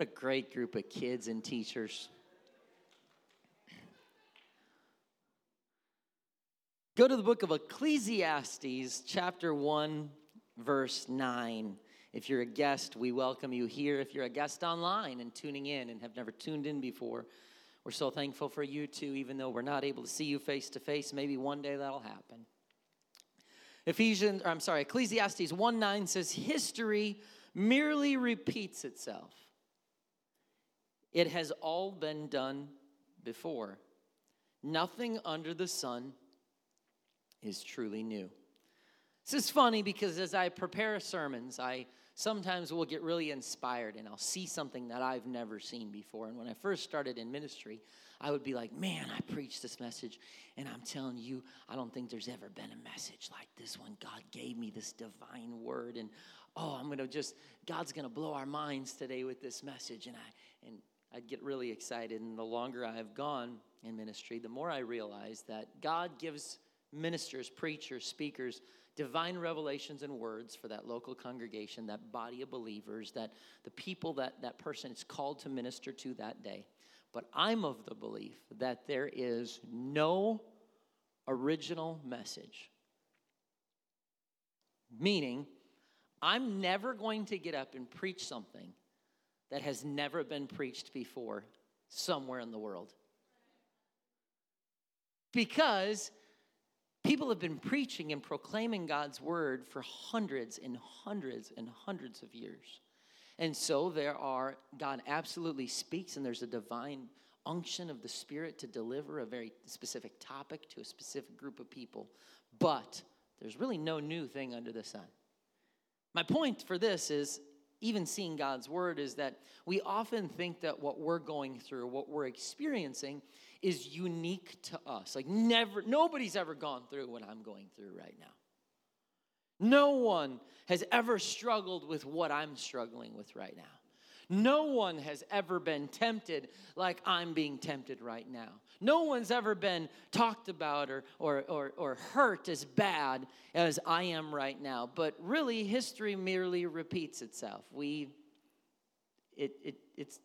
What a great group of kids and teachers. Go to the book of Ecclesiastes, chapter 1, verse 9. If you're a guest, we welcome you here. If you're a guest online and tuning in and have never tuned in before, we're so thankful for you too, even though we're not able to see you face to face. Maybe one day that'll happen. Ephesians, I'm sorry, Ecclesiastes 1 9 says, History merely repeats itself. It has all been done before. Nothing under the sun is truly new. This is funny because as I prepare sermons, I sometimes will get really inspired and I'll see something that I've never seen before. And when I first started in ministry, I would be like, man, I preached this message, and I'm telling you, I don't think there's ever been a message like this one. God gave me this divine word, and oh, I'm gonna just, God's gonna blow our minds today with this message. And I and I'd get really excited. And the longer I've gone in ministry, the more I realize that God gives ministers, preachers, speakers, divine revelations and words for that local congregation, that body of believers, that the people that that person is called to minister to that day. But I'm of the belief that there is no original message. Meaning, I'm never going to get up and preach something that has never been preached before somewhere in the world. Because People have been preaching and proclaiming God's word for hundreds and hundreds and hundreds of years. And so there are, God absolutely speaks, and there's a divine unction of the Spirit to deliver a very specific topic to a specific group of people. But there's really no new thing under the sun. My point for this is even seeing God's word is that we often think that what we're going through, what we're experiencing, is unique to us. Like never nobody's ever gone through what I'm going through right now. No one has ever struggled with what I'm struggling with right now. No one has ever been tempted like I'm being tempted right now. No one's ever been talked about or, or, or, or hurt as bad as I am right now. But really, history merely repeats itself. We, it, it, it's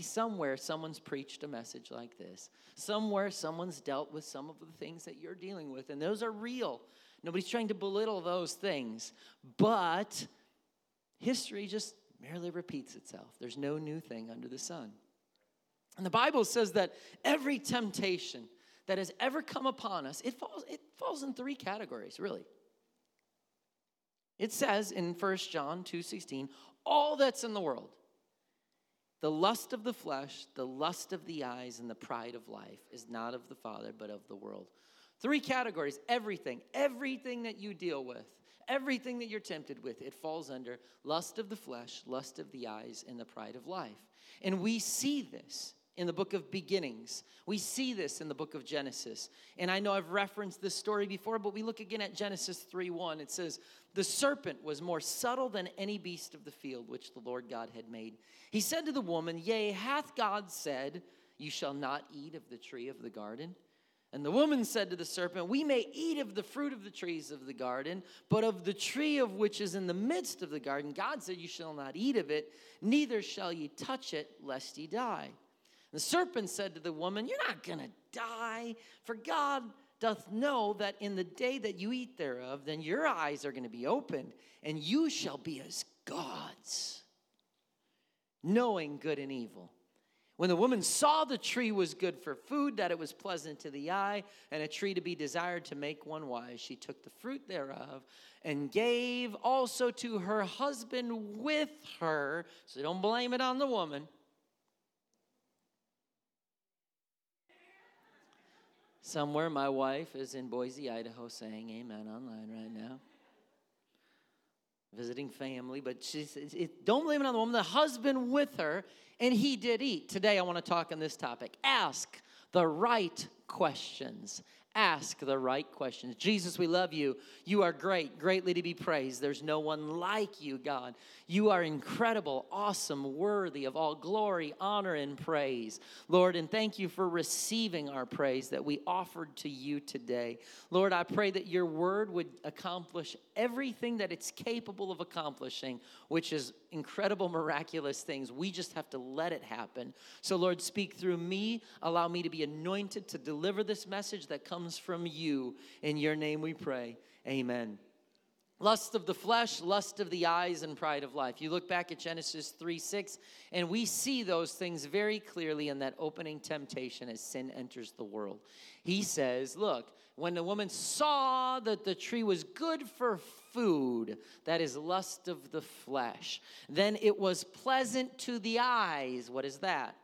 somewhere someone's preached a message like this. Somewhere someone's dealt with some of the things that you're dealing with, and those are real. Nobody's trying to belittle those things, but history just merely repeats itself. There's no new thing under the sun. And the Bible says that every temptation that has ever come upon us, it falls, it falls in three categories, really. It says in 1 John 2:16, all that's in the world, the lust of the flesh, the lust of the eyes, and the pride of life is not of the Father, but of the world. Three categories everything, everything that you deal with, everything that you're tempted with, it falls under lust of the flesh, lust of the eyes, and the pride of life. And we see this in the book of beginnings. We see this in the book of Genesis. And I know I've referenced this story before, but we look again at Genesis 3 1. It says, The serpent was more subtle than any beast of the field which the Lord God had made. He said to the woman, Yea, hath God said, You shall not eat of the tree of the garden? And the woman said to the serpent, We may eat of the fruit of the trees of the garden, but of the tree of which is in the midst of the garden, God said, You shall not eat of it, neither shall ye touch it, lest ye die. The serpent said to the woman, You're not going to die, for God doth know that in the day that you eat thereof, then your eyes are going to be opened, and you shall be as gods, knowing good and evil. When the woman saw the tree was good for food, that it was pleasant to the eye, and a tree to be desired to make one wise, she took the fruit thereof and gave also to her husband with her. So don't blame it on the woman. Somewhere, my wife is in Boise, Idaho, saying amen online right now. Visiting family, but she says, don't blame it on the woman, the husband with her, and he did eat. Today, I want to talk on this topic. Ask the right questions ask the right questions. Jesus, we love you. You are great, greatly to be praised. There's no one like you, God. You are incredible, awesome, worthy of all glory, honor, and praise. Lord, and thank you for receiving our praise that we offered to you today. Lord, I pray that your word would accomplish everything that it's capable of accomplishing, which is incredible, miraculous things. We just have to let it happen. So, Lord, speak through me. Allow me to be anointed to deliver this message that comes from you. In your name we pray. Amen. Lust of the flesh, lust of the eyes, and pride of life. You look back at Genesis 3 6, and we see those things very clearly in that opening temptation as sin enters the world. He says, Look, when the woman saw that the tree was good for food, that is lust of the flesh, then it was pleasant to the eyes. What is that?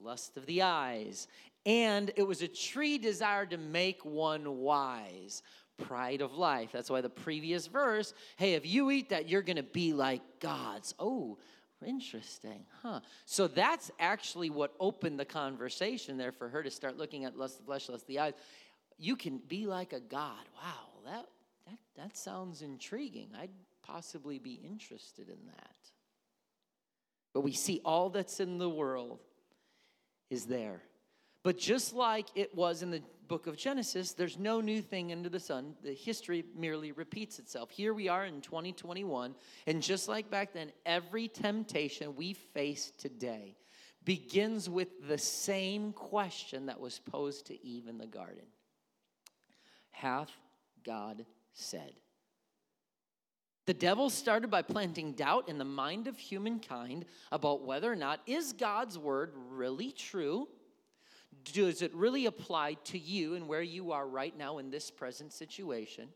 Lust of the eyes. And it was a tree desired to make one wise pride of life. That's why the previous verse, hey, if you eat that, you're going to be like gods. Oh, interesting, huh? So that's actually what opened the conversation there for her to start looking at lust of the flesh, lust of the eyes. You can be like a god. Wow, that, that, that sounds intriguing. I'd possibly be interested in that. But we see all that's in the world is there. But just like it was in the book of Genesis, there's no new thing under the sun. The history merely repeats itself. Here we are in 2021, and just like back then, every temptation we face today begins with the same question that was posed to Eve in the garden Hath God said? The devil started by planting doubt in the mind of humankind about whether or not is God's word really true does it really apply to you and where you are right now in this present situation?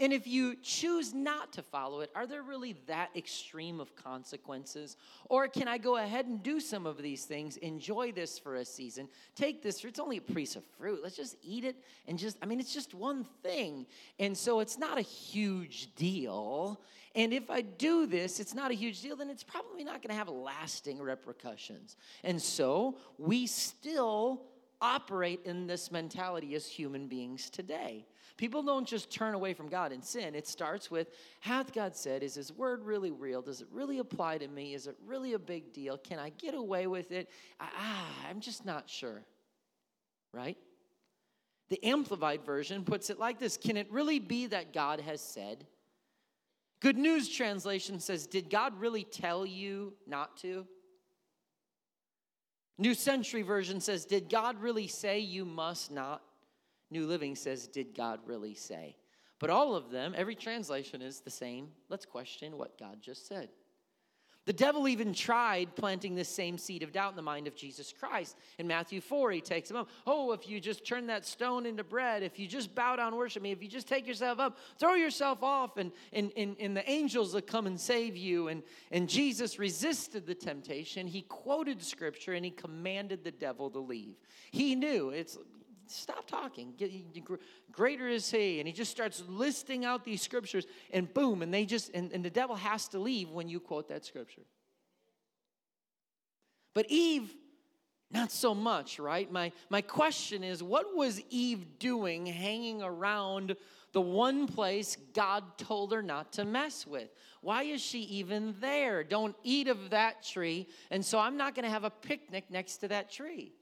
And if you choose not to follow it, are there really that extreme of consequences? Or can I go ahead and do some of these things, enjoy this for a season, take this? It's only a piece of fruit. Let's just eat it and just, I mean, it's just one thing. And so it's not a huge deal. And if I do this, it's not a huge deal, then it's probably not going to have lasting repercussions. And so we still operate in this mentality as human beings today. People don't just turn away from God and sin. It starts with, hath God said, is his word really real? Does it really apply to me? Is it really a big deal? Can I get away with it? Ah, I'm just not sure. Right? The Amplified Version puts it like this Can it really be that God has said? Good News Translation says, Did God really tell you not to? New Century Version says, Did God really say you must not? New Living says, Did God really say? But all of them, every translation is the same. Let's question what God just said. The devil even tried planting this same seed of doubt in the mind of Jesus Christ. In Matthew 4, he takes him up. Oh, if you just turn that stone into bread, if you just bow down, worship me, if you just take yourself up, throw yourself off, and, and, and, and the angels will come and save you. And, and Jesus resisted the temptation. He quoted scripture and he commanded the devil to leave. He knew it's stop talking. Greater is he. And he just starts listing out these scriptures, and boom, and they just, and, and the devil has to leave when you quote that scripture. But Eve, not so much, right? My, my question is what was Eve doing hanging around the one place God told her not to mess with? Why is she even there? Don't eat of that tree. And so I'm not going to have a picnic next to that tree.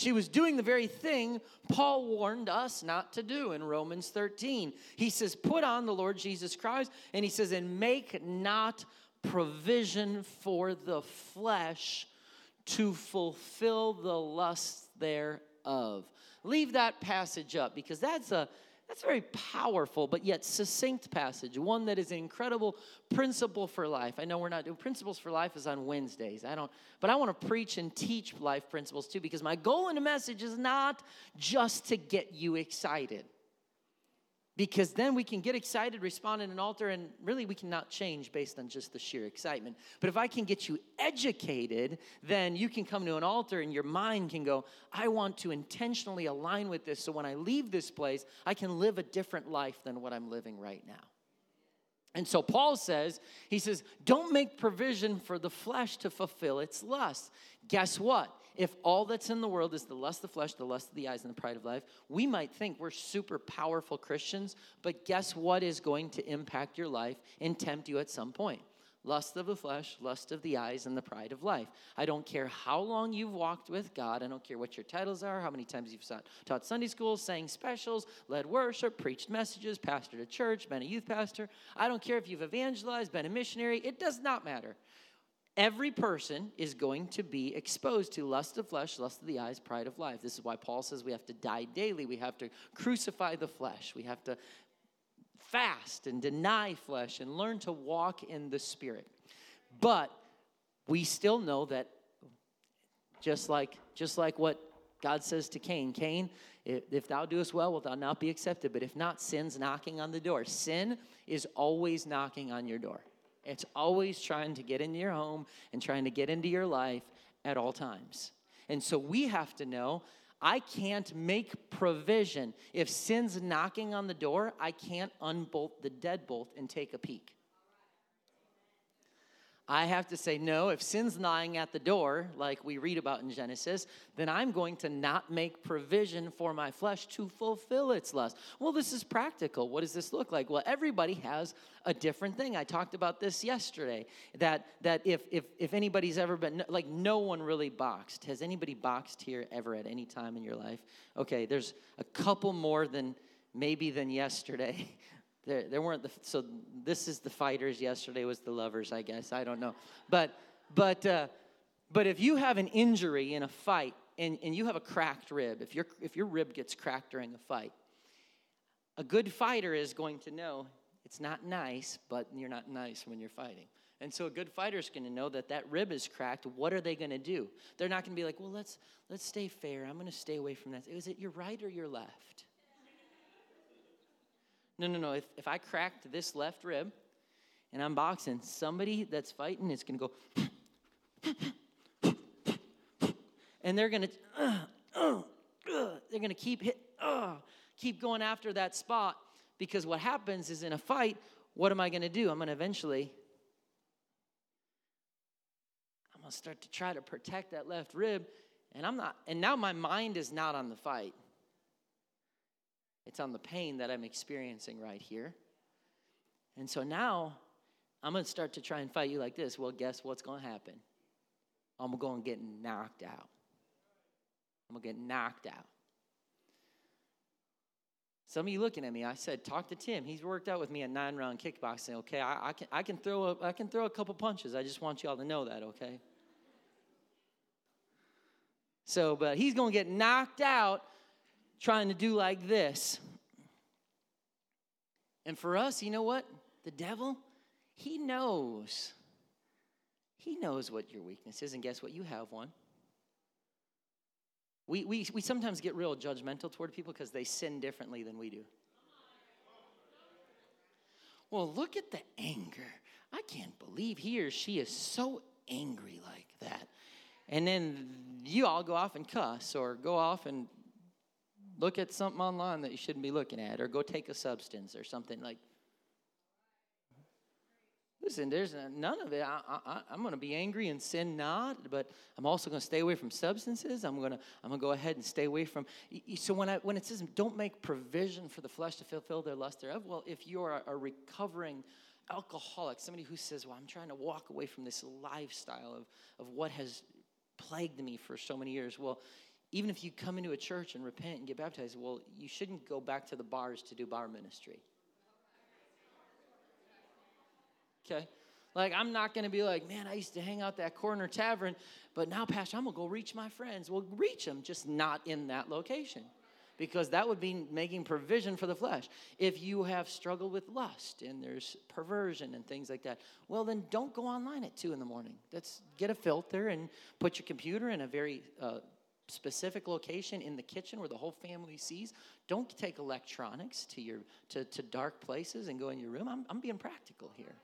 She was doing the very thing Paul warned us not to do in Romans 13. He says, Put on the Lord Jesus Christ, and he says, And make not provision for the flesh to fulfill the lusts thereof. Leave that passage up because that's a that's a very powerful but yet succinct passage, one that is an incredible principle for life. I know we're not doing principles for life is on Wednesdays. I don't, but I want to preach and teach life principles too because my goal in the message is not just to get you excited because then we can get excited, respond in an altar, and really we cannot change based on just the sheer excitement. But if I can get you educated, then you can come to an altar and your mind can go, I want to intentionally align with this so when I leave this place, I can live a different life than what I'm living right now. And so Paul says, he says, don't make provision for the flesh to fulfill its lust. Guess what? If all that's in the world is the lust of the flesh, the lust of the eyes, and the pride of life, we might think we're super powerful Christians, but guess what is going to impact your life and tempt you at some point? lust of the flesh, lust of the eyes, and the pride of life. I don't care how long you've walked with God. I don't care what your titles are, how many times you've taught Sunday school, sang specials, led worship, preached messages, pastored a church, been a youth pastor. I don't care if you've evangelized, been a missionary. It does not matter. Every person is going to be exposed to lust of flesh, lust of the eyes, pride of life. This is why Paul says we have to die daily. We have to crucify the flesh. We have to fast and deny flesh and learn to walk in the Spirit. But we still know that just like just like what God says to Cain, Cain, if, thou doest well, wilt thou not be accepted? But if not, sin's knocking on the door. Sin is always knocking on your door. It's always trying to get into your home and trying to get into your life at all times. And so we have to know I can't make provision. If sin's knocking on the door, I can't unbolt the deadbolt and take a peek. I have to say, no, if sin's gnawing at the door, like we read about in Genesis, then I'm going to not make provision for my flesh to fulfill its lust. Well, this is practical. What does this look like? Well, everybody has a different thing. I talked about this yesterday that, that if, if, if anybody's ever been, like, no one really boxed. Has anybody boxed here ever at any time in your life? Okay, there's a couple more than maybe than yesterday. There, there weren't the, so this is the fighters. Yesterday was the lovers, I guess. I don't know. But, but, uh, but if you have an injury in a fight and, and you have a cracked rib, if, your if your rib gets cracked during a fight, a good fighter is going to know it's not nice, but you're not nice when you're fighting. And so a good fighter is going to know that that rib is cracked. What are they going to do? They're not going to be like, well, let's, let's stay fair. I'm going to stay away from that. Is it your right or your left? No, no, no. If, if I cracked this left rib and I'm boxing, somebody that's fighting is going to go, and they're going to, uh, uh, they're going to keep hit, keep going after that spot because what happens is in a fight, what am I going to do? I'm going to eventually, I'm going to start to try to protect that left rib, and I'm not, and now my mind is not on the fight. It's on the pain that I'm experiencing right here. And so now I'm going to start to try and fight you like this. Well, guess what's going to happen? I'm going to get knocked out. I'm going to get knocked out. Some of you looking at me, I said, talk to Tim. He's worked out with me at nine round kickboxing. Okay, I, I, can, I, can throw a, I can throw a couple punches. I just want y'all to know that, okay? So, but he's going to get knocked out trying to do like this. And for us, you know what? The devil, he knows. He knows what your weakness is, and guess what? You have one. We, we, we sometimes get real judgmental toward people because they sin differently than we do. Well, look at the anger. I can't believe he or she is so angry like that. And then you all go off and cuss or go off and look at something online that you shouldn't be looking at, or go take a substance or something like. Listen, there's none of it. I, am going to be angry and sin not, but I'm also going to stay away from substances. I'm going to I'm going to go ahead and stay away from. So when I when it says don't make provision for the flesh to fulfill their lust thereof, well, if you're a, a recovering alcoholic, somebody who says, "Well, I'm trying to walk away from this lifestyle of of what has plagued me for so many years," well, even if you come into a church and repent and get baptized, well, you shouldn't go back to the bars to do bar ministry. Okay? Like, I'm not going to be like, man, I used to hang out that corner tavern, but now, Pastor, I'm going to go reach my friends. Well, reach them, just not in that location because that would be making provision for the flesh. If you have struggled with lust and there's perversion and things like that, well, then don't go online at 2 in the morning. Let's get a filter and put your computer in a very uh, specific location in the kitchen where the whole family sees. Don't take electronics to your to, to dark places and go in your room. I'm, I'm being practical here.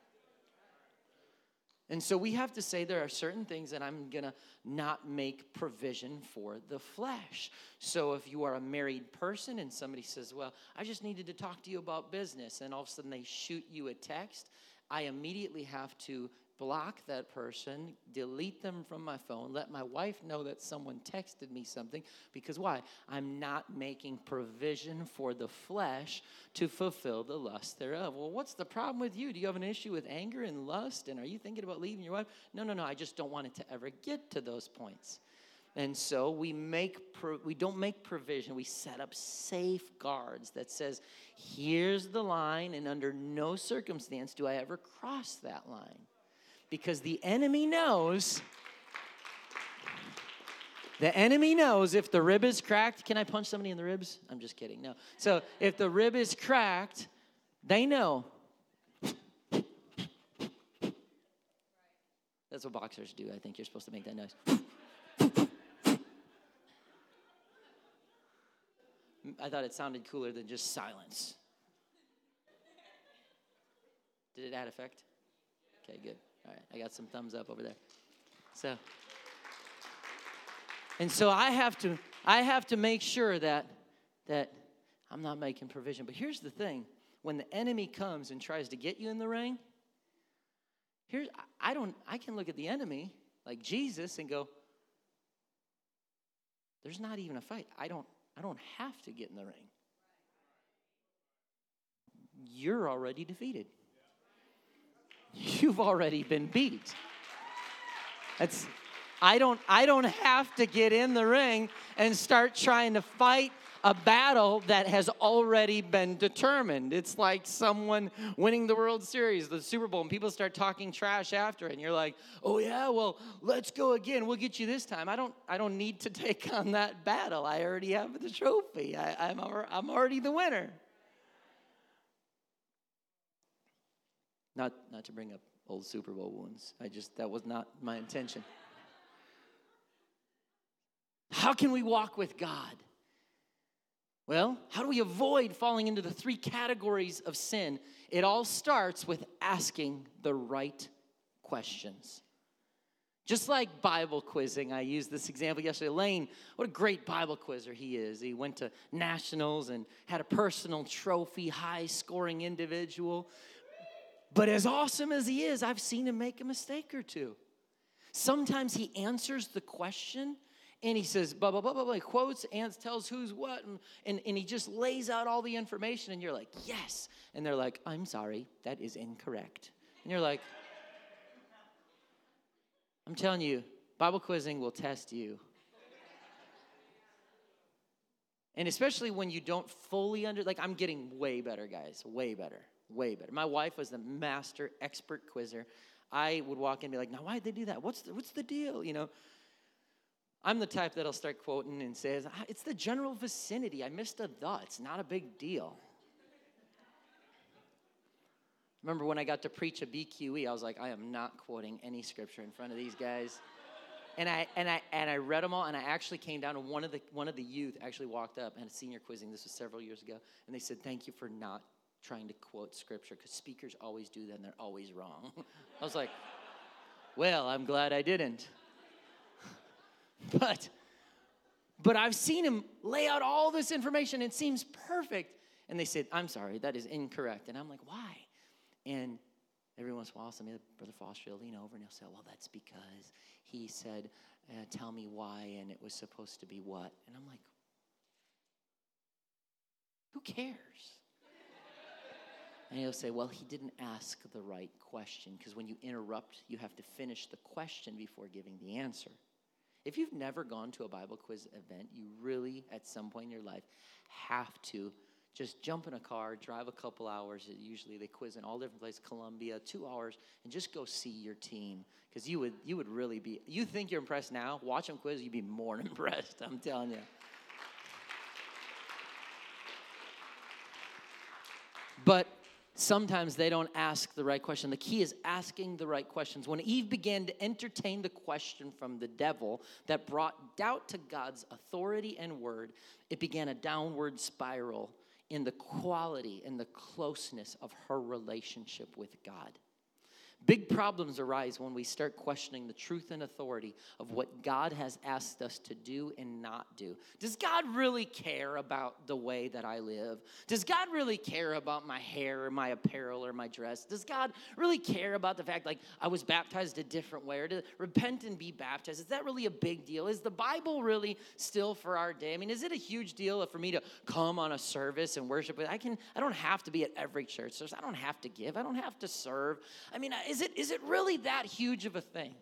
And so we have to say there are certain things that I'm going to not make provision for the flesh. So if you are a married person and somebody says, Well, I just needed to talk to you about business, and all of a sudden they shoot you a text, I immediately have to block that person, delete them from my phone, let my wife know that someone texted me something. Because why? I'm not making provision for the flesh to fulfill the lust thereof. Well, what's the problem with you? Do you have an issue with anger and lust? And are you thinking about leaving your wife? No, no, no. I just don't want it to ever get to those points. And so we make pro- we don't make provision. We set up safeguards that says, here's the line, and under no circumstance do I ever cross that line because the enemy knows. The enemy knows if the rib is cracked. Can I punch somebody in the ribs? I'm just kidding. No. So if the rib is cracked, they know. That's what boxers do. I think you're supposed to make that noise. I thought it sounded cooler than just silence. Did it add effect? Okay, good. All right, I got some thumbs up over there. So, and so I have to, I have to make sure that that I'm not making provision. But here's the thing: when the enemy comes and tries to get you in the ring, here's I don't, I can look at the enemy like Jesus and go, "There's not even a fight. I don't, I don't have to get in the ring. You're already defeated." You've already been beat. That's I don't I don't have to get in the ring and start trying to fight a battle that has already been determined. It's like someone winning the World Series, the Super Bowl, and people start talking trash after it, and you're like, "Oh yeah, well, let's go again. We'll get you this time." I don't I don't need to take on that battle. I already have the trophy. I, I'm I'm already the winner. Not, not to bring up old Super Bowl wounds. I just, that was not my intention. How can we walk with God? Well, how do we avoid falling into the three categories of sin? It all starts with asking the right questions. Just like Bible quizzing, I used this example yesterday. Lane, what a great Bible quizzer he is. He went to nationals and had a personal trophy, high scoring individual. But as awesome as he is, I've seen him make a mistake or two. Sometimes he answers the question and he says, blah, blah, blah, blah, blah, quotes and tells who's what, and, and, and he just lays out all the information, and you're like, yes. And they're like, I'm sorry, that is incorrect. And you're like, I'm telling you, Bible quizzing will test you. And especially when you don't fully under, like, I'm getting way better, guys, way better way better. My wife was the master expert quizzer. I would walk in and be like, now why'd they do that? What's the, what's the deal? You know, I'm the type that'll start quoting and says, ah, it's the general vicinity. I missed a the. It's not a big deal. Remember when I got to preach a BQE, I was like, I am not quoting any scripture in front of these guys. And I and I and I read them all, and I actually came down, and one of the one of the youth actually walked up and had senior quizzing. This was several years ago, and they said, "Thank you for not trying to quote scripture because speakers always do that and they're always wrong. I was like, well, I'm glad I didn't. but but I've seen him lay out all this information. It seems perfect. And they said, I'm sorry, that is incorrect. And I'm like, why? And every once in a while, some Brother Foster will lean over and he'll say, well, that's because he said, uh, tell me why, and it was supposed to be what. And I'm like, who cares? And he'll say, Well, he didn't ask the right question because when you interrupt, you have to finish the question before giving the answer. If you've never gone to a Bible quiz event, you really, at some point in your life, have to just jump in a car, drive a couple hours. Uh, usually they quiz in all different places, Columbia, two hours, and just go see your team. Because you would, you would really be, you think you're impressed now, watch them quiz, you'd be more impressed, I'm telling you. But sometimes they don't ask the right question. The key is asking the right questions. When Eve began to entertain the question from the devil that brought doubt to God's authority and word, it began a downward spiral in the quality and the closeness of her relationship with God. Big problems arise when we start questioning the truth and authority of what God has asked us to do and not do. Does God really care about the way that I live? Does God really care about my hair or my apparel or my dress? Does God really care about the fact like I was baptized a different way or to repent and be baptized? Is that really a big deal? Is the Bible really still for our day? I mean, is it a huge deal for me to come on a service and worship? I can I don't have to be at every church service. I don't have to give. I don't have to serve. I mean, is it, is it really that huge of a thing?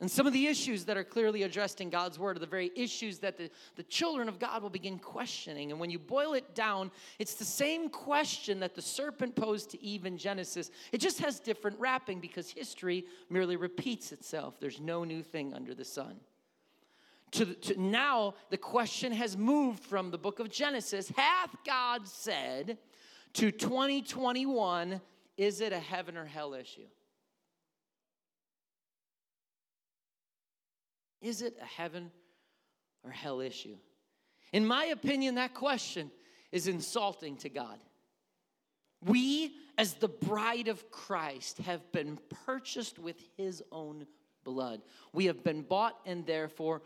And some of the issues that are clearly addressed in God's word are the very issues that the, the children of God will begin questioning. And when you boil it down, it's the same question that the serpent posed to Eve in Genesis. It just has different wrapping because history merely repeats itself. There's no new thing under the sun. To, to now, the question has moved from the book of Genesis Hath God said to 2021 is it a heaven or hell issue? Is it a heaven or hell issue? In my opinion, that question is insulting to God. We, as the bride of Christ, have been purchased with his own blood. We have been bought and therefore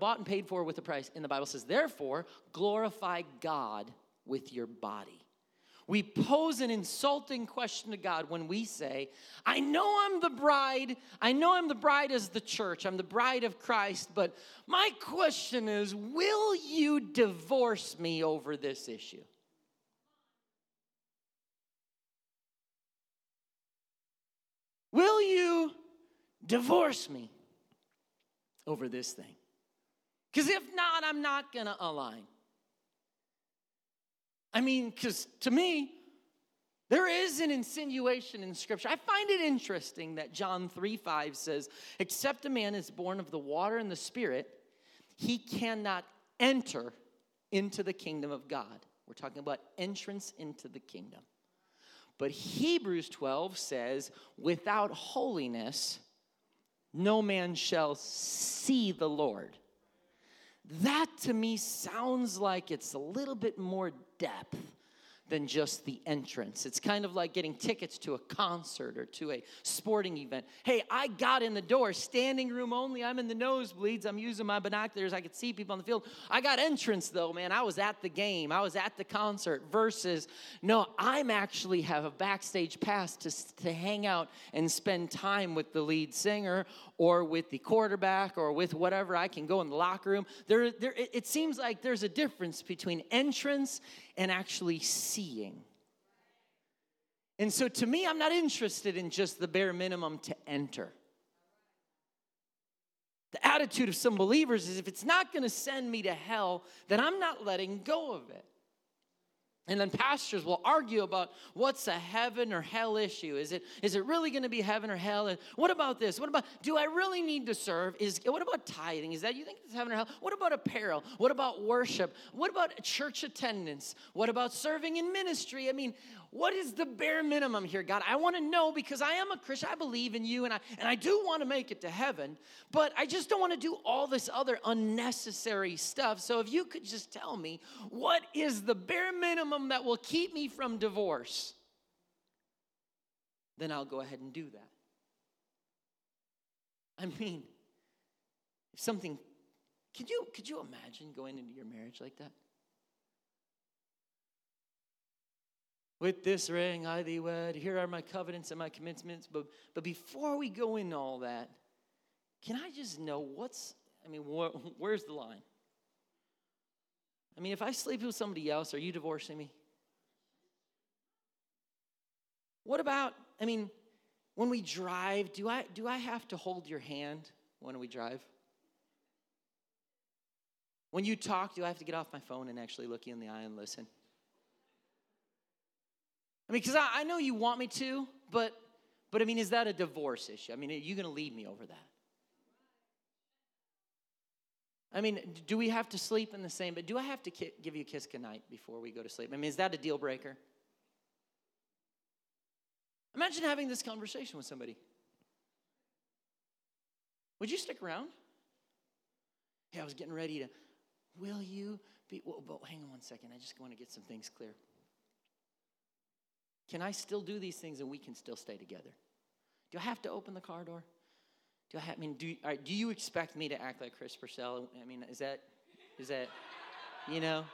bought and paid for with a price. And the Bible says, therefore, glorify God with your body. We pose an insulting question to God when we say, I know I'm the bride. I know I'm the bride as the church. I'm the bride of Christ. But my question is, will you divorce me over this issue? Will you divorce me over this thing? Because if not, I'm not going to align. I mean, because to me, there is an insinuation in Scripture. I find it interesting that John 3 5 says, Except a man is born of the water and the Spirit, he cannot enter into the kingdom of God. We're talking about entrance into the kingdom. But Hebrews 12 says, Without holiness, no man shall see the Lord. That to me sounds like it's a little bit more depth than just the entrance. It's kind of like getting tickets to a concert or to a sporting event. Hey, I got in the door, standing room only. I'm in the nosebleeds. I'm using my binoculars. I could see people on the field. I got entrance though, man. I was at the game. I was at the concert. Versus, no, I'm actually have a backstage pass to, to hang out and spend time with the lead singer or with the quarterback or with whatever. I can go in the locker room. There, there, it seems like there's a difference between entrance and actually seeing. And so to me, I'm not interested in just the bare minimum to enter. The attitude of some believers is if it's not going to send me to hell, then I'm not letting go of it. And then pastors will argue about what's a heaven or hell issue. Is it, is it really going to be heaven or hell? And what about this? What about, do I really need to serve? Is, what about tithing? Is that, you think it's heaven or hell? What about apparel? What about worship? What about church attendance? What about serving in ministry? I mean, what is the bare minimum here, God? I want to know because I am a Christian. I believe in you and I, and I do want to make it to heaven, but I just don't want to do all this other unnecessary stuff. So if you could just tell me what is the bare minimum that will keep me from divorce, then I'll go ahead and do that. I mean, if something, could you, could you imagine going into your marriage like that? With this ring I thee wed. Here are my covenants and my commitments. But, but before we go into all that, can I just know what's, I mean, wh- where's the line? I mean, if I sleep with somebody else, are you divorcing me? What about, I mean, when we drive, do I, do I have to hold your hand when we drive? When you talk, do I have to get off my phone and actually look you in the eye and listen? I mean, because I, I know you want me to, but but I mean, is that a divorce issue? I mean, are you going to leave me over that? I mean, do we have to sleep in the same bed? Do I have to ki- give you a kiss goodnight before we go to sleep? I mean, is that a deal breaker? Imagine having this conversation with somebody. Would you stick around? Hey, I was getting ready to. Will you be? Well, hang on one second. I just want to get some things clear. Can I still do these things and we can still stay together? Do I have to open the car door? Do I, have, I mean, do, right, do you expect me to act like Chris Purcell? I mean, is that, is that, you know?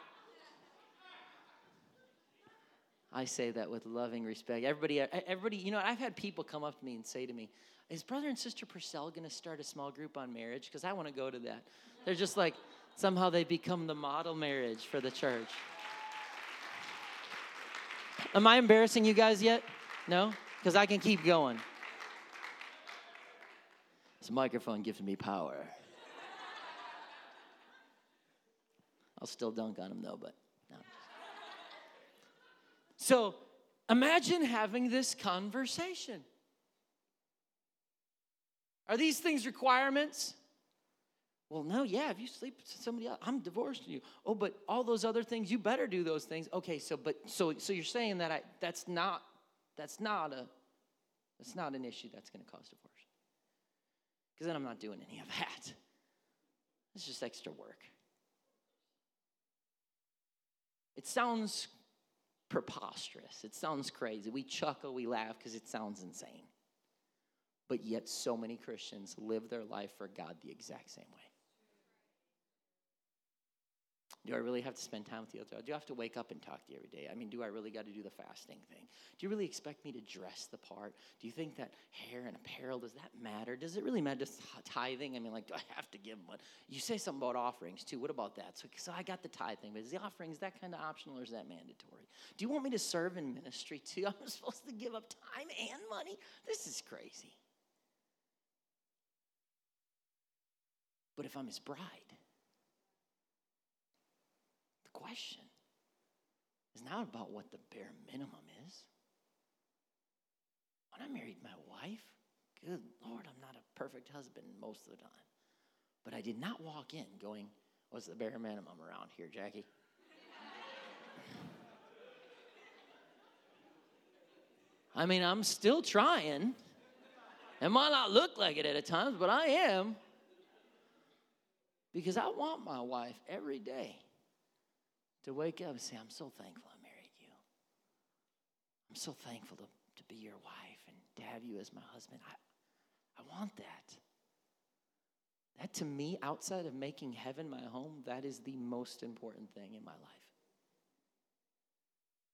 I say that with loving respect. Everybody, everybody, you know, I've had people come up to me and say to me, "Is brother and sister Purcell going to start a small group on marriage? Because I want to go to that." They're just like somehow they become the model marriage for the church. Am I embarrassing you guys yet? No, because I can keep going. This microphone gives me power. I'll still dunk on him though, but no. So imagine having this conversation. Are these things requirements? Well, no, yeah, if you sleep with somebody else, I'm divorced from you. Oh, but all those other things, you better do those things. Okay, so but so so you're saying that I that's not that's not a that's not an issue that's going to cause divorce. Because then I'm not doing any of that. It's just extra work. It sounds preposterous. It sounds crazy. We chuckle, we laugh because it sounds insane. But yet, so many Christians live their life for God the exact same way. Do I really have to spend time with the you? Do I have to wake up and talk to you every day? I mean, do I really got to do the fasting thing? Do you really expect me to dress the part? Do you think that hair and apparel, does that matter? Does it really matter? Does tithing? I mean, like, do I have to give one? You say something about offerings too. What about that? So, so I got the tithe thing, but is the offerings that kind of optional or is that mandatory? Do you want me to serve in ministry too? I'm supposed to give up time and money? This is crazy. But if I'm his bride, question is not about what the bare minimum is. When I married my wife, good Lord, I'm not a perfect husband most of the time. But I did not walk in going, What's the bare minimum around here, Jackie? I mean, I'm still trying. It might not look like it at times, but I am. Because I want my wife every day to wake up and say, I'm so thankful I married you. I'm so thankful to, to be your wife and to have you as my husband. I, I want that. That to me, outside of making heaven my home, that is the most important thing in my life.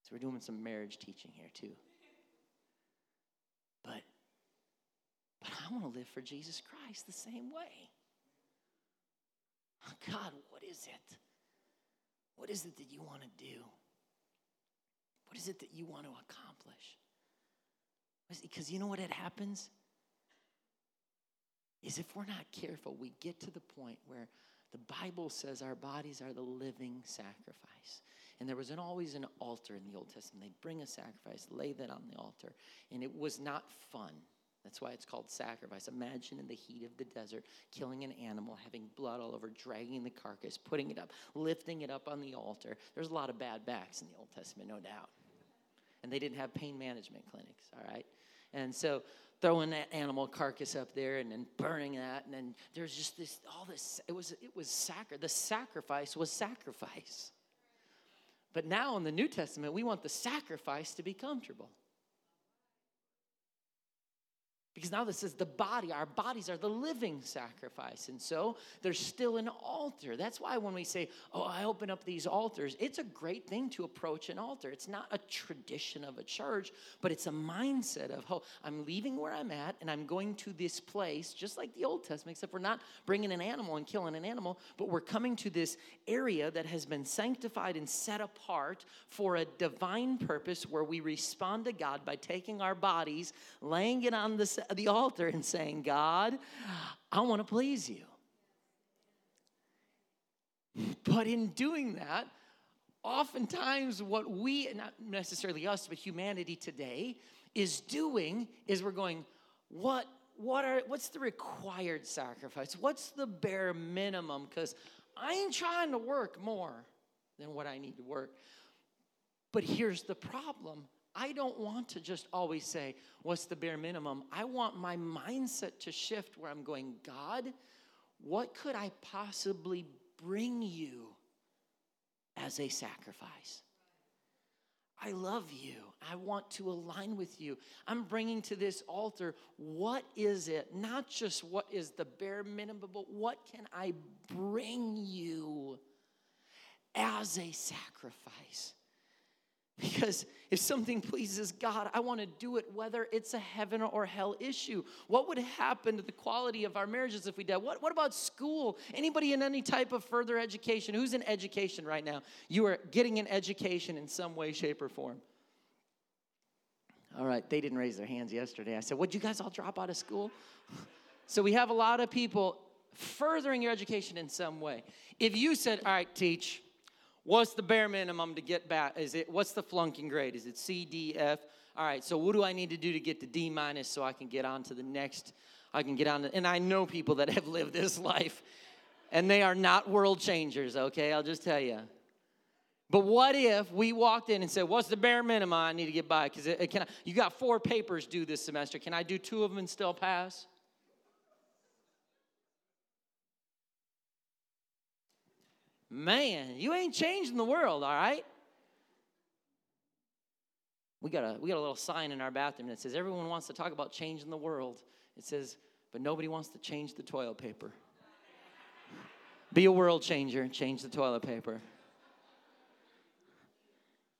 So we're doing some marriage teaching here too. But but I want to live for Jesus Christ the same way. God, what is it? What is it that you want to do? What is it that you want to accomplish? Because you know what it happens? Is if we're not careful, we get to the point where the Bible says our bodies are the living sacrifice. And there was an, always an altar in the Old Testament. They'd bring a sacrifice, lay that on the altar, and it was not fun. That's why it's called sacrifice. Imagine in the heat of the desert, killing an animal, having blood all over, dragging the carcass, putting it up, lifting it up on the altar. There's a lot of bad backs in the Old Testament, no doubt. And they didn't have pain management clinics, all right? And so throwing that animal carcass up there and then burning that and then there's just this all this it was it was sacri- the sacrifice was sacrifice but now in the new testament we want the sacrifice to be comfortable because now this is the body. Our bodies are the living sacrifice. And so there's still an altar. That's why when we say, oh, I open up these altars, it's a great thing to approach an altar. It's not a tradition of a church, but it's a mindset of, oh, I'm leaving where I'm at and I'm going to this place, just like the Old Testament, except we're not bringing an animal and killing an animal, but we're coming to this area that has been sanctified and set apart for a divine purpose where we respond to God by taking our bodies, laying it on the the altar and saying, God, I want to please you. But in doing that, oftentimes what we, not necessarily us, but humanity today, is doing is we're going, what, what are, what's the required sacrifice? What's the bare minimum? Because I ain't trying to work more than what I need to work. But here's the problem I don't want to just always say, What's the bare minimum? I want my mindset to shift where I'm going, God, what could I possibly bring you as a sacrifice? I love you. I want to align with you. I'm bringing to this altar what is it? Not just what is the bare minimum, but what can I bring you as a sacrifice? Because if something pleases God, I want to do it whether it's a heaven or hell issue. What would happen to the quality of our marriages if we did? What, what about school? Anybody in any type of further education? Who's in education right now? You are getting an education in some way, shape, or form. All right, they didn't raise their hands yesterday. I said, Would you guys all drop out of school? so we have a lot of people furthering your education in some way. If you said, All right, teach, What's the bare minimum to get back? Is it what's the flunking grade? Is it C, D, F? All right, so what do I need to do to get to D minus so I can get on to the next? I can get on to, and I know people that have lived this life, and they are not world changers, okay? I'll just tell you. But what if we walked in and said, "What's the bare minimum I need to get by?" Because can I, you got four papers due this semester. Can I do two of them and still pass? Man, you ain't changing the world, all right? We got a we got a little sign in our bathroom that says everyone wants to talk about changing the world. It says, but nobody wants to change the toilet paper. Be a world changer change the toilet paper.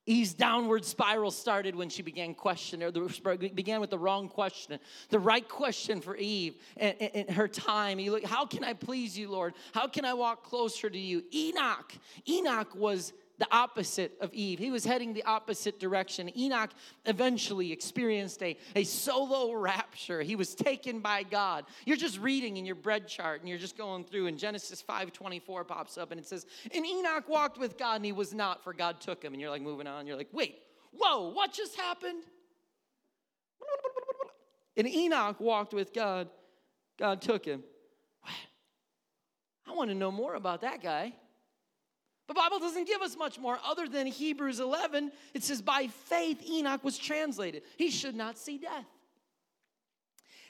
Eve's downward spiral started when she began questioning, or began with the wrong question. The right question for Eve and, and, her time. How can I please you, Lord? How can I walk closer to you? Enoch. Enoch was the opposite of Eve. He was heading the opposite direction. Enoch eventually experienced a, a solo rapture. He was taken by God. You're just reading in your bread chart and you're just going through, and Genesis 5:24 pops up and it says, And Enoch walked with God and he was not, for God took him. And you're like moving on. You're like, wait, whoa, what just happened? And Enoch walked with God. God took him. I want to know more about that guy. The Bible doesn't give us much more other than Hebrews 11. It says, By faith, Enoch was translated. He should not see death.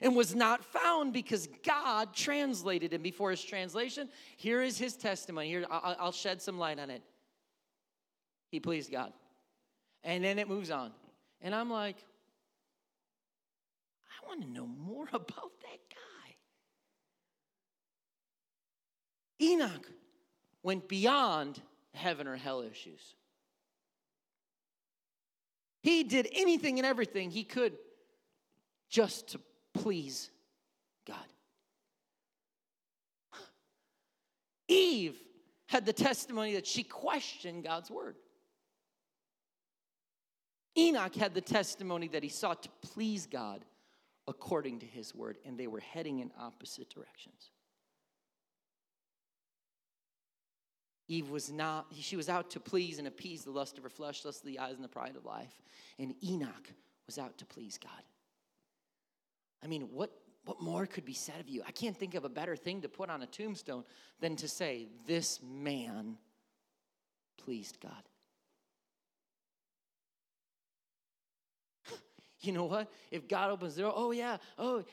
And was not found because God translated him before his translation. Here is his testimony. Here, I'll shed some light on it. He pleased God. And then it moves on. And I'm like, I want to know more about that guy. Enoch went beyond heaven or hell issues. He did anything and everything he could just to please God. Eve had the testimony that she questioned God's word. Enoch had the testimony that he sought to please God according to his word, and they were heading in opposite directions. Eve was not, she was out to please and appease the lust of her flesh, lust of the eyes, and the pride of life. And Enoch was out to please God. I mean, what, what more could be said of you? I can't think of a better thing to put on a tombstone than to say, This man pleased God. you know what? If God opens the door, oh yeah, oh,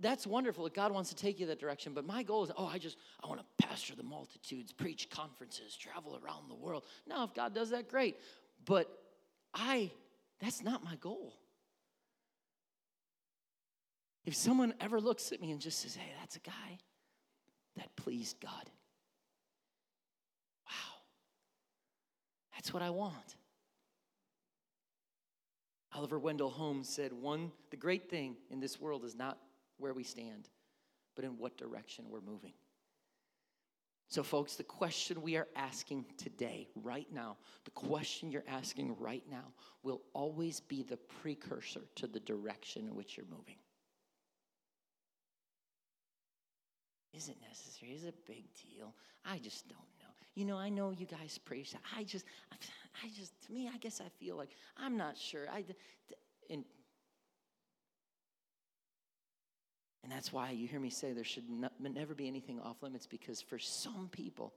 that's wonderful that God wants to take you that direction. But my goal is, oh, I just, I want to pastor the multitudes, preach conferences, travel around the world. Now, if God does that, great. But I, that's not my goal. If someone ever looks at me and just says, hey, that's a guy that pleased God. Wow. That's what I want. Oliver Wendell Holmes said, One, the great thing in this world is not where we stand, but in what direction we're moving. So, folks, the question we are asking today, right now, the question you're asking right now will always be the precursor to the direction in which you're moving. Is it necessary? Is it a big deal? I just don't know. You know, I know you guys preach. I just, I just, to me, I guess I feel like I'm not sure. I, and And that's why you hear me say there should not, never be anything off limits because for some people,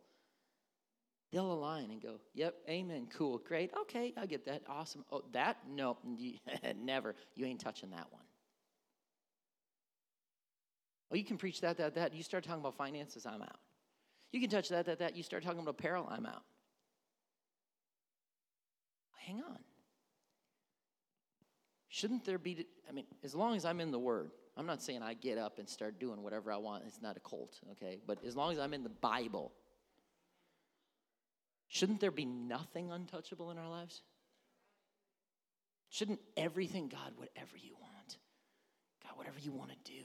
they'll align and go, Yep, amen, cool, great, okay, I get that, awesome. Oh, that? No, never. You ain't touching that one. Oh, you can preach that, that, that. You start talking about finances, I'm out. You can touch that, that, that. You start talking about apparel, I'm out. Hang on. shouldn't there be, I mean, as long as I'm in the Word, I'm not saying I get up and start doing whatever I want. It's not a cult, okay? But as long as I'm in the Bible, shouldn't there be nothing untouchable in our lives? Shouldn't everything, God, whatever you want, God, whatever you want to do,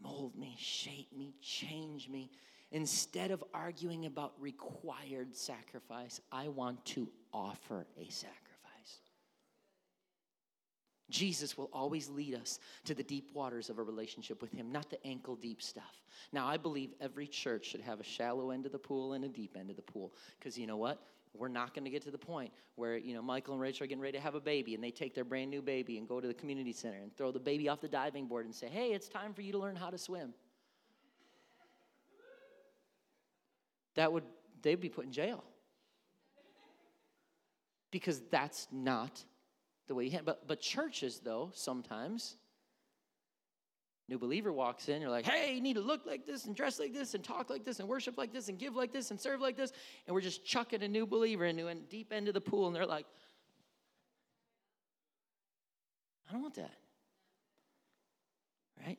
mold me, shape me, change me. Instead of arguing about required sacrifice, I want to offer a sacrifice. Jesus will always lead us to the deep waters of a relationship with Him, not the ankle deep stuff. Now, I believe every church should have a shallow end of the pool and a deep end of the pool. Because you know what? We're not going to get to the point where, you know, Michael and Rachel are getting ready to have a baby and they take their brand new baby and go to the community center and throw the baby off the diving board and say, hey, it's time for you to learn how to swim. That would, they'd be put in jail. Because that's not the way you handle. But but churches though sometimes. New believer walks in, you're like, hey, you need to look like this and dress like this and talk like this and worship like this and give like this and serve like this. And we're just chucking a new believer into a deep end of the pool, and they're like, I don't want that. Right?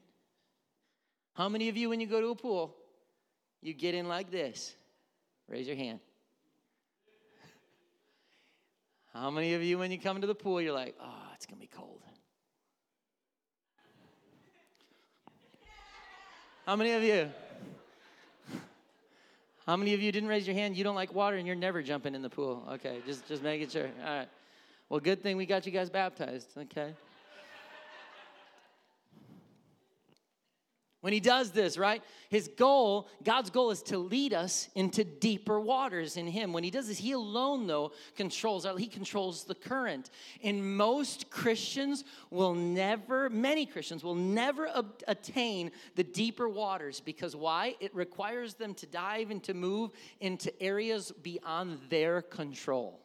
How many of you, when you go to a pool, you get in like this? Raise your hand. How many of you, when you come to the pool, you're like, oh, it's going to be cold? How many of you? How many of you didn't raise your hand? You don't like water and you're never jumping in the pool. Okay, just just making sure. All right. Well, good thing we got you guys baptized. Okay. When he does this, right? His goal, God's goal is to lead us into deeper waters in him. When he does this, he alone though controls he controls the current. And most Christians will never, many Christians will never attain the deeper waters because why? It requires them to dive and to move into areas beyond their control.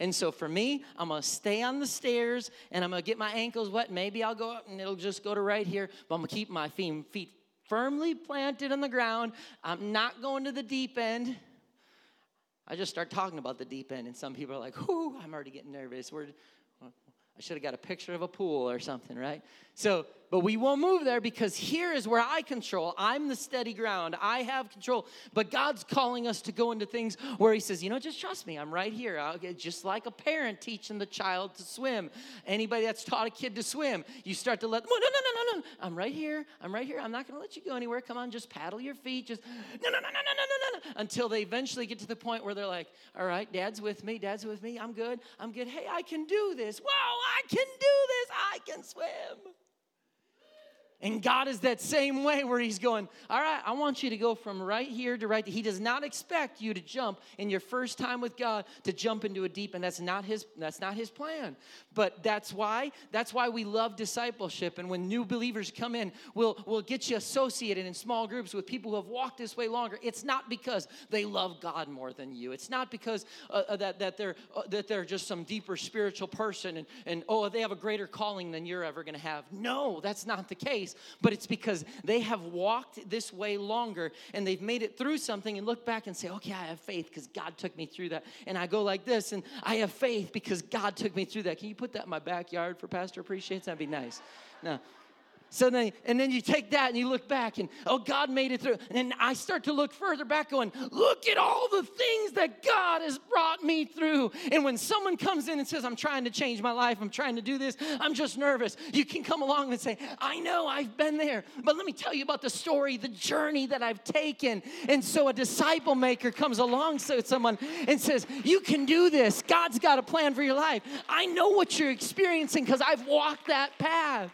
And so for me, I'm gonna stay on the stairs and I'm gonna get my ankles wet. Maybe I'll go up and it'll just go to right here, but I'm gonna keep my feet firmly planted on the ground. I'm not going to the deep end. I just start talking about the deep end, and some people are like, "Whoo, I'm already getting nervous." We're, I should have got a picture of a pool or something, right? So, but we won't move there because here is where I control. I'm the steady ground. I have control. But God's calling us to go into things where He says, you know, just trust me. I'm right here. I'll get, just like a parent teaching the child to swim. Anybody that's taught a kid to swim, you start to let, no, no, no, no, no, no. I'm right here. I'm right here. I'm not going to let you go anywhere. Come on, just paddle your feet. Just, no, no, no, no, no, no, no. Until they eventually get to the point where they're like, all right, dad's with me. Dad's with me. I'm good. I'm good. Hey, I can do this. Whoa, I can do this. I can swim. And God is that same way where He's going, All right, I want you to go from right here to right there. He does not expect you to jump in your first time with God to jump into a deep, and that's not His, that's not His plan. But that's why, that's why we love discipleship. And when new believers come in, we'll, we'll get you associated in small groups with people who have walked this way longer. It's not because they love God more than you. It's not because uh, uh that, that, they're, uh, that they're just some deeper spiritual person and, and oh, they have a greater calling than you're ever going to have. No, that's not the case but it's because they have walked this way longer and they've made it through something and look back and say, okay, I have faith because God took me through that. And I go like this and I have faith because God took me through that. Can you put that in my backyard for Pastor Appreciates? That'd be nice. No. So then, and then you take that and you look back and, oh, God made it through. And I start to look further back going, look at all the things that God has brought me through. And when someone comes in and says, I'm trying to change my life, I'm trying to do this, I'm just nervous, you can come along and say, I know, I've been there. But let me tell you about the story, the journey that I've taken. And so a disciple maker comes alongside someone and says, You can do this. God's got a plan for your life. I know what you're experiencing because I've walked that path.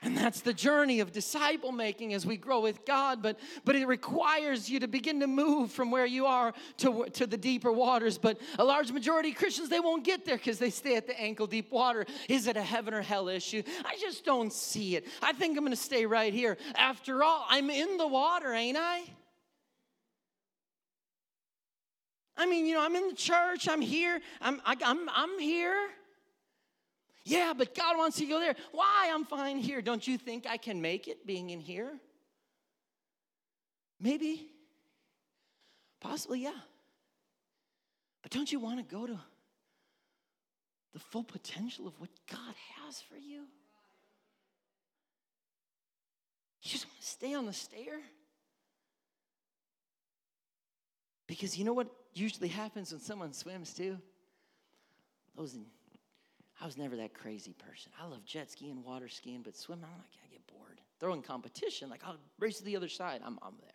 And that's the journey of disciple making as we grow with God. But, but it requires you to begin to move from where you are to, to the deeper waters. But a large majority of Christians, they won't get there because they stay at the ankle deep water. Is it a heaven or hell issue? I just don't see it. I think I'm going to stay right here. After all, I'm in the water, ain't I? I mean, you know, I'm in the church, I'm here, I'm, I, am i I'm here. Yeah, but God wants you to go there. Why? I'm fine here. Don't you think I can make it being in here? Maybe. Possibly, yeah. But don't you want to go to the full potential of what God has for you? You just want to stay on the stair? Because you know what usually happens when someone swims too? Those, I was never that crazy person. I love jet skiing, water skiing, but swimming, I'm like, I get bored. Throwing competition, like I'll race to the other side, I'm, I'm there.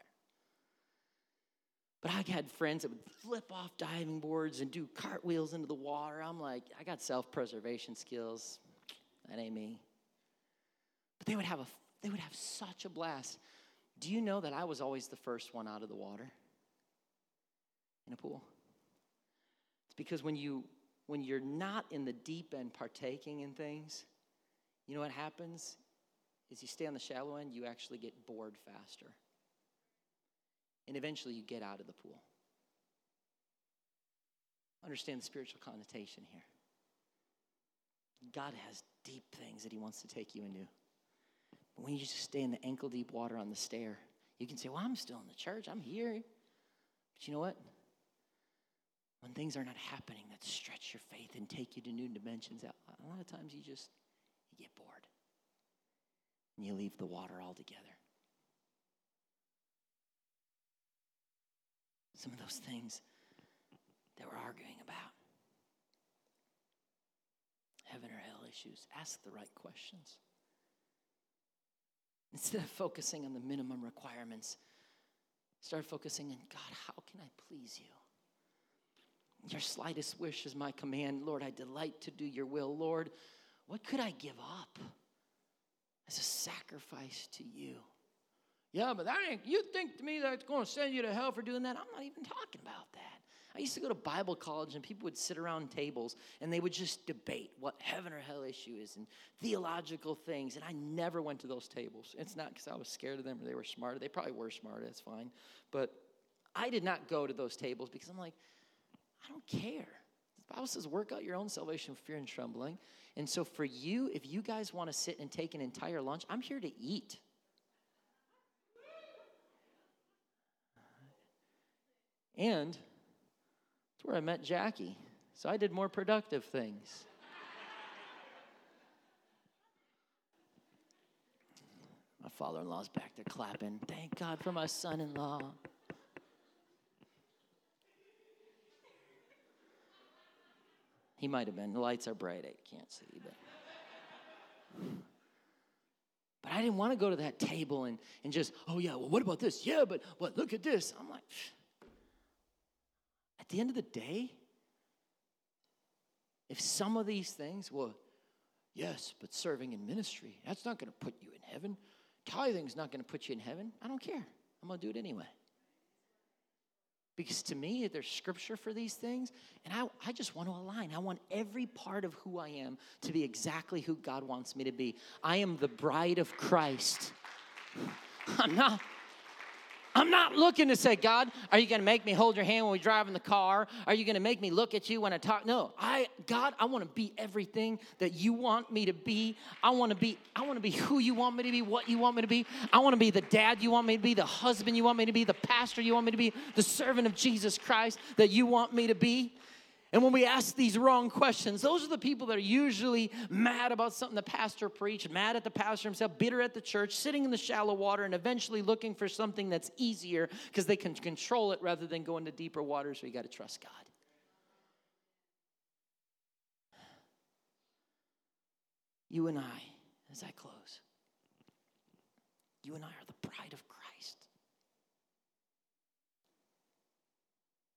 But I had friends that would flip off diving boards and do cartwheels into the water. I'm like, I got self preservation skills. That ain't me. But they would have a they would have such a blast. Do you know that I was always the first one out of the water in a pool? It's because when you when you're not in the deep end partaking in things, you know what happens? Is you stay on the shallow end, you actually get bored faster and eventually you get out of the pool. Understand the spiritual connotation here. God has deep things that He wants to take you into. But when you just stay in the ankle deep water on the stair, you can say, Well, I'm still in the church, I'm here. But you know what? When things are not happening that stretch your faith and take you to new dimensions, a lot of times you just you get bored. And you leave the water altogether. some of those things that we're arguing about. Heaven or hell issues. Ask the right questions. Instead of focusing on the minimum requirements, start focusing on God, how can I please you? Your slightest wish is my command. Lord, I delight to do your will. Lord, what could I give up as a sacrifice to you? Yeah, but that ain't, you think to me that's going to send you to hell for doing that? I'm not even talking about that. I used to go to Bible college and people would sit around tables and they would just debate what heaven or hell issue is and theological things. And I never went to those tables. It's not because I was scared of them or they were smarter. They probably were smarter, that's fine. But I did not go to those tables because I'm like, I don't care. The Bible says, work out your own salvation with fear and trembling. And so for you, if you guys want to sit and take an entire lunch, I'm here to eat. And it's where I met Jackie. So I did more productive things. my father in law's back there clapping. Thank God for my son in law. He might have been. The lights are bright. I can't see, but. But I didn't want to go to that table and, and just, oh, yeah, well, what about this? Yeah, but what? Look at this. I'm like, at the end of the day, if some of these things, well, yes, but serving in ministry, that's not going to put you in heaven. Tithing's not going to put you in heaven. I don't care. I'm to do it anyway. Because to me, there's scripture for these things, and I, I just want to align. I want every part of who I am to be exactly who God wants me to be. I am the bride of Christ. I'm not, I'm not looking to say, God, are you going to make me hold your hand when we drive in the car? Are you going to make me look at you when I talk? No, I, God, I want to be everything that you want me to be. I want to be, I want to be who you want me to be, what you want me to be. I want to be the dad you want me to be, the husband you want me to be, the pastor you want me to be, the servant of Jesus Christ that you want me to be. And when we ask these wrong questions, those are the people that are usually mad about something the pastor preached, mad at the pastor himself, bitter at the church, sitting in the shallow water, and eventually looking for something that's easier because they can control it rather than go into deeper waters. So you got to trust God. You and I, as I close, you and I are the bride of Christ.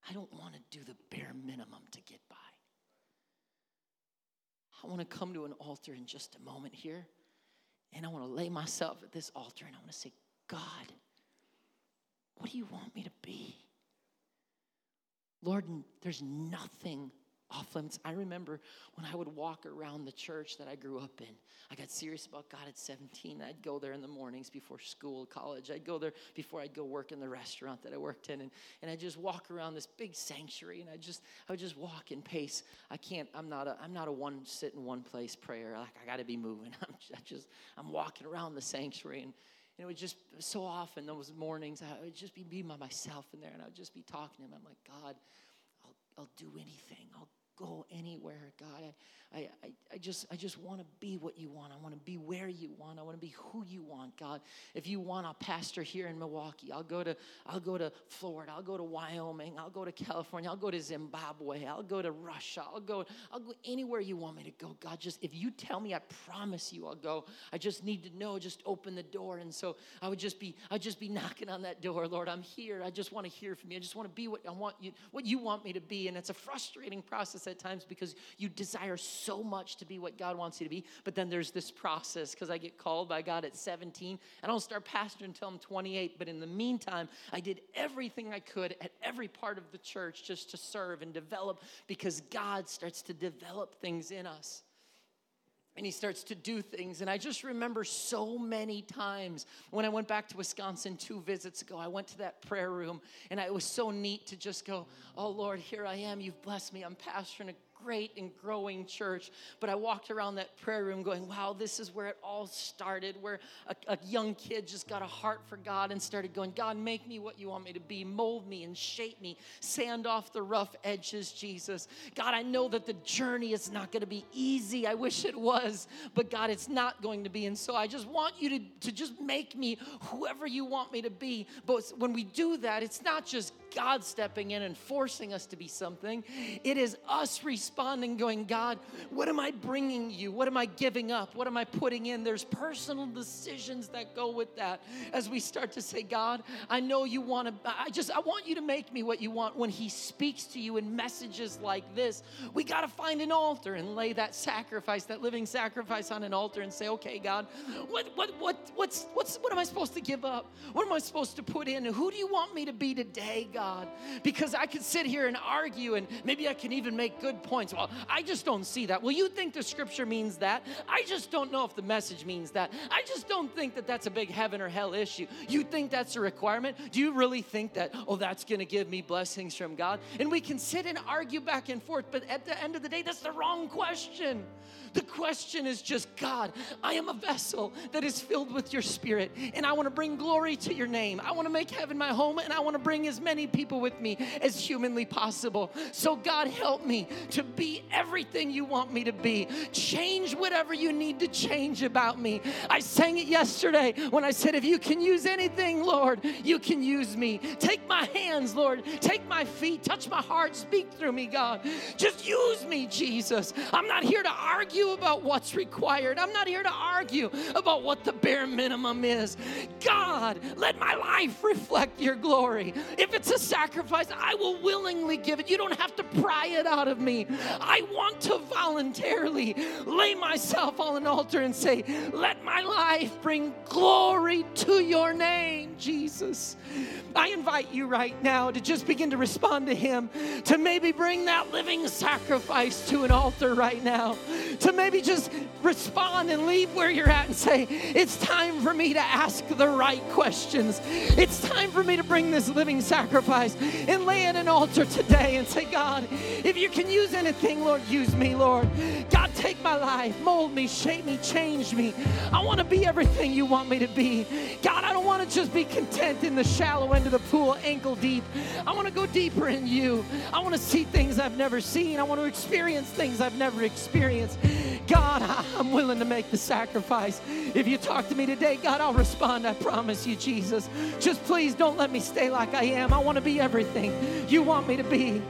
I don't want to do the bare minimum to get by. I want to come to an altar in just a moment here, and I want to lay myself at this altar and I want to say, God, what do you want me to be? Lord, there's nothing off limits. I remember when I would walk around the church that I grew up in. I got serious about God at 17. I'd go there in the mornings before school, college. I'd go there before I'd go work in the restaurant that I worked in. And, and I'd just walk around this big sanctuary and I just I would just walk and pace. I can't, I'm not a I'm not a one sit in one place prayer. Like I gotta be moving. I'm just, I'm walking around the sanctuary and and it would just so often those mornings I would just be, be by myself in there and I would just be talking to him. I'm like, God, I'll, I'll do anything. I'll go anywhere, God. I, I, I, just, I just want to be what you want. I want to be where you want. I want to be who you want, God. If you want, I'll pastor here in Milwaukee. I'll go to, I'll go to Florida. I'll go to Wyoming. I'll go to California. I'll go to Zimbabwe. I'll go to Russia. I'll go, I'll go anywhere you want me to go, God. Just if you tell me, I promise you I'll go. I just need to know. Just open the door. And so I would just be, I'd just be knocking on that door, Lord. I'm here. I just want to hear from you. I just want to be what I want you, what you want me to be. And it's a frustrating process at times because you desire so much to be what God wants you to be. But then there's this process because I get called by God at 17. and I don't start pastoring until I'm 28. But in the meantime, I did everything I could at every part of the church just to serve and develop because God starts to develop things in us and he starts to do things. And I just remember so many times when I went back to Wisconsin two visits ago, I went to that prayer room and it was so neat to just go, Oh Lord, here I am. You've blessed me. I'm pastoring a great and growing church. But I walked around that prayer room going, wow, this is where it all started, where a, a, young kid just got a heart for God and started going, God, make me what you want me to be, mold me and shape me, sand off the rough edges, Jesus. God, I know that the journey is not going to be easy. I wish it was, but God, it's not going to be. And so I just want you to, to just make me whoever you want me to be. But when we do that, it's not just God stepping in and forcing us to be something. It is us responding, going, God, what am I bringing you? What am I giving up? What am I putting in? There's personal decisions that go with that as we start to say, God, I know you want to, I just, I want you to make me what you want. When He speaks to you in messages like this, we got to find an altar and lay that sacrifice, that living sacrifice on an altar and say, okay, God, what, what, what, what's, what's, what am I supposed to give up? What am I supposed to put in? Who do you want me to be today, God, because I could sit here and argue and maybe I can even make good points. Well, I just don't see that. Well, you think the scripture means that? I just don't know if the message means that. I just don't think that that's a big heaven or hell issue. You think that's a requirement? Do you really think that, oh, that's going to give me blessings from God? And we can sit and argue back and forth, but at the end of the day, that's the wrong question. The question is just God, I am a vessel that is filled with your spirit, and I want to bring glory to your name. I want to make heaven my home, and I want to bring as many people with me as humanly possible. So, God, help me to be everything you want me to be. Change whatever you need to change about me. I sang it yesterday when I said, If you can use anything, Lord, you can use me. Take my hands, Lord. Take my feet. Touch my heart. Speak through me, God. Just use me, Jesus. I'm not here to argue about what's required. I'm not here to argue about what the bare minimum is. God, let my life reflect your glory. If it's a sacrifice, I will willingly give it. You don't have to pry it out of me. I want to voluntarily lay myself on an altar and say, Let my life bring glory to your name, Jesus. I invite you right now to just begin to respond to Him, to maybe bring that living sacrifice to an altar right now, to maybe just respond and leave where you're at and say, It's time for me to ask the right questions. It's time for me to bring this living sacrifice and lay at an altar today and say, God, if you can use anything, Lord, use me, Lord. God, take my life, mold me, shape me, change me. I want to be everything you want me to be. God, I don't want to just be content in the shallow end of the pool, ankle deep. I want to go deeper in you. I want to see things I've never seen. I want to experience things I've never experienced. God, I'm willing to make the sacrifice. If you talk to me today, God, I'll respond. I promise you, Jesus. Just please don't let me stay like I am. I want to be everything you want me to be.